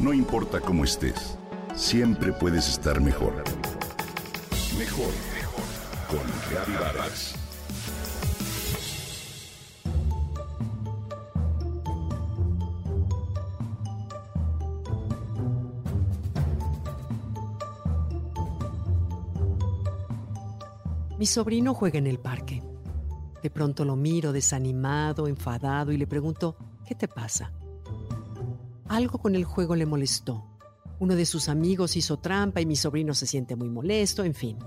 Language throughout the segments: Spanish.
No importa cómo estés, siempre puedes estar mejor. Mejor, mejor. Con Reavivadas. Mi sobrino juega en el parque. De pronto lo miro desanimado, enfadado y le pregunto, ¿qué te pasa? Algo con el juego le molestó. Uno de sus amigos hizo trampa y mi sobrino se siente muy molesto, en fin.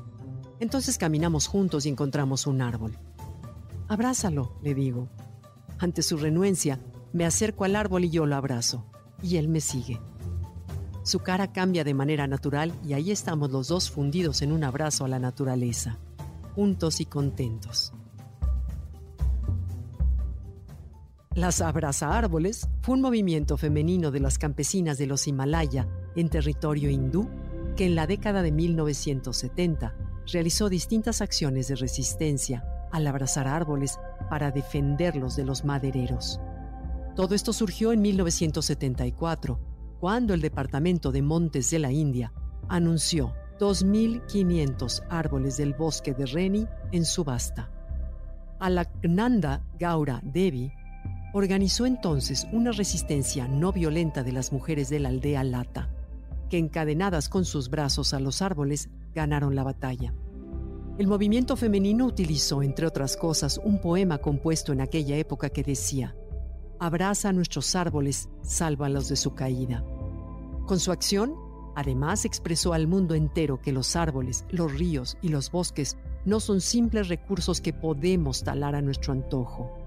Entonces caminamos juntos y encontramos un árbol. Abrázalo, le digo. Ante su renuencia, me acerco al árbol y yo lo abrazo. Y él me sigue. Su cara cambia de manera natural y ahí estamos los dos fundidos en un abrazo a la naturaleza, juntos y contentos. Las Abraza Árboles fue un movimiento femenino de las campesinas de los Himalaya en territorio hindú que en la década de 1970 realizó distintas acciones de resistencia al abrazar árboles para defenderlos de los madereros. Todo esto surgió en 1974, cuando el Departamento de Montes de la India anunció 2.500 árboles del bosque de Reni en subasta. Alaknanda Gaura Devi organizó entonces una resistencia no violenta de las mujeres de la aldea Lata, que encadenadas con sus brazos a los árboles ganaron la batalla. El movimiento femenino utilizó, entre otras cosas, un poema compuesto en aquella época que decía, Abraza a nuestros árboles, sálvalos de su caída. Con su acción, además expresó al mundo entero que los árboles, los ríos y los bosques no son simples recursos que podemos talar a nuestro antojo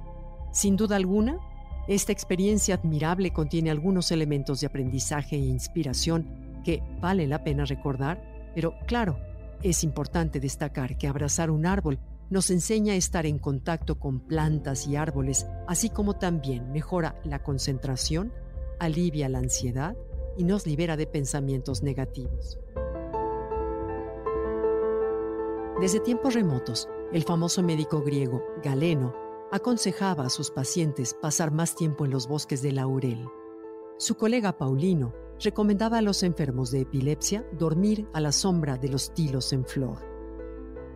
sin duda alguna, esta experiencia admirable contiene algunos elementos de aprendizaje e inspiración que vale la pena recordar, pero claro, es importante destacar que abrazar un árbol nos enseña a estar en contacto con plantas y árboles, así como también mejora la concentración, alivia la ansiedad y nos libera de pensamientos negativos. Desde tiempos remotos, el famoso médico griego Galeno aconsejaba a sus pacientes pasar más tiempo en los bosques de laurel. Su colega Paulino recomendaba a los enfermos de epilepsia dormir a la sombra de los tilos en flor.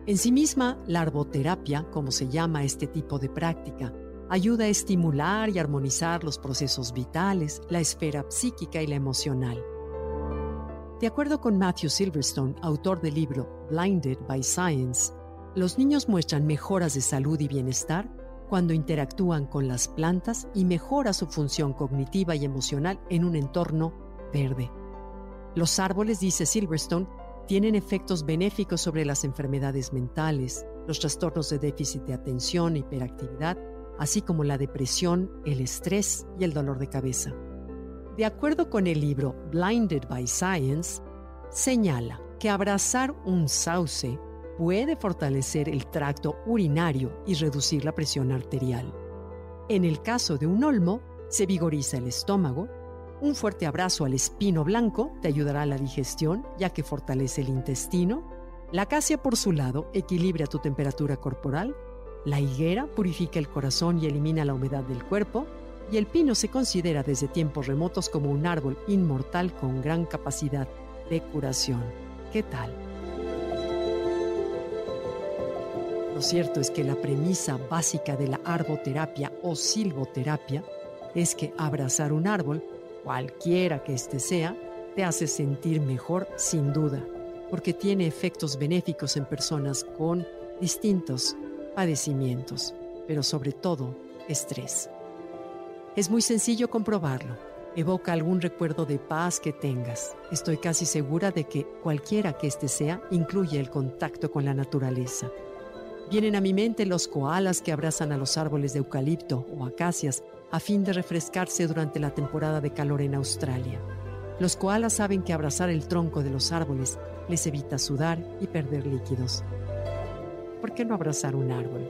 En sí misma, la arboterapia, como se llama este tipo de práctica, ayuda a estimular y armonizar los procesos vitales, la esfera psíquica y la emocional. De acuerdo con Matthew Silverstone, autor del libro Blinded by Science, los niños muestran mejoras de salud y bienestar cuando interactúan con las plantas y mejora su función cognitiva y emocional en un entorno verde. Los árboles, dice Silverstone, tienen efectos benéficos sobre las enfermedades mentales, los trastornos de déficit de atención, hiperactividad, así como la depresión, el estrés y el dolor de cabeza. De acuerdo con el libro Blinded by Science, señala que abrazar un sauce puede fortalecer el tracto urinario y reducir la presión arterial. En el caso de un olmo, se vigoriza el estómago. Un fuerte abrazo al espino blanco te ayudará a la digestión, ya que fortalece el intestino. La acacia, por su lado, equilibra tu temperatura corporal. La higuera purifica el corazón y elimina la humedad del cuerpo. Y el pino se considera desde tiempos remotos como un árbol inmortal con gran capacidad de curación. ¿Qué tal? Lo cierto es que la premisa básica de la arboterapia o silvoterapia es que abrazar un árbol, cualquiera que éste sea, te hace sentir mejor sin duda, porque tiene efectos benéficos en personas con distintos padecimientos, pero sobre todo estrés. Es muy sencillo comprobarlo. Evoca algún recuerdo de paz que tengas. Estoy casi segura de que cualquiera que éste sea incluye el contacto con la naturaleza. Vienen a mi mente los koalas que abrazan a los árboles de eucalipto o acacias a fin de refrescarse durante la temporada de calor en Australia. Los koalas saben que abrazar el tronco de los árboles les evita sudar y perder líquidos. ¿Por qué no abrazar un árbol?